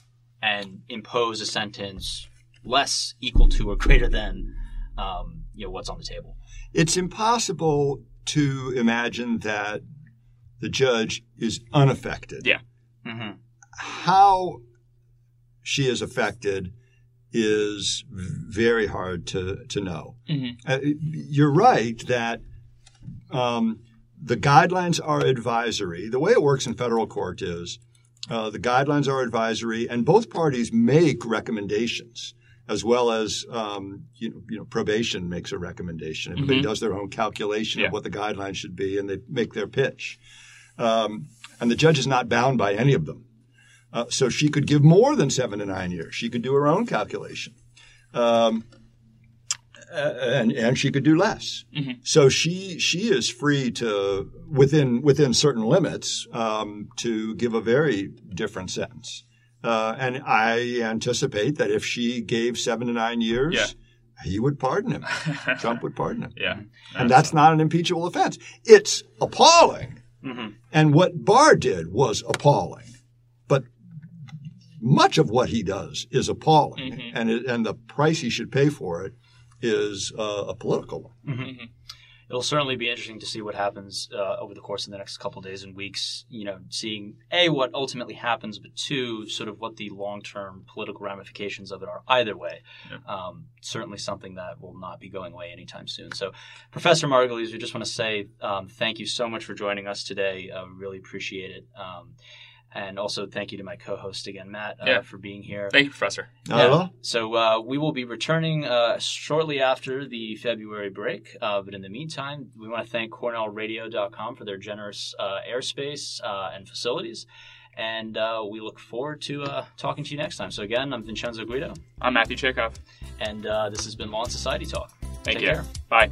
and impose a sentence less, equal to, or greater than um, you know what's on the table? It's impossible to imagine that the judge is unaffected. Yeah. Mm-hmm. How she is affected is very hard to, to know. Mhm. Uh, you're right that um, the guidelines are advisory. The way it works in federal court is uh, the guidelines are advisory, and both parties make recommendations, as well as um, you, know, you know probation makes a recommendation. Everybody Mhm. does their own calculation Yeah. of what the guidelines should be, and they make their pitch. Um, and the judge is not bound by any of them. Uh, so she could give more than seven to nine years. She could do her own calculation. Um, and and she could do less. Mm-hmm. So she she is free to within within certain limits um, to give a very different sentence. Uh, and I anticipate that if she gave seven to nine years, Yeah. he would pardon him. Trump would pardon him, Yeah. and that's not an impeachable offense. It's appalling, Mhm. and what Barr did was appalling, but much of what he does is appalling, Mhm. and it, and the price he should pay for it is uh, a political one. It'll certainly be interesting to see what happens uh, over the course of the next couple days and weeks. You know, seeing a what ultimately happens, but two, sort of what the long-term political ramifications of it are. Either way, um, certainly something that will not be going away anytime soon. So, Professor Margulies, we just want to say um, thank you so much for joining us today. Uh, we really appreciate it. Um, and also thank you to my co-host again, Matt, uh, Yeah. for being here. Thank you, Professor. Not at? So uh, we will be returning uh, shortly after the February break. Uh, but in the meantime, we want to thank CornellRadio.com for their generous uh, airspace uh, and facilities. And uh, we look forward to uh, talking to you next time. So again, I'm Vincenzo Guido, I'm Matthew Chekhov. and uh, this has been Law and Society Talk. Thank Take you. care. Bye.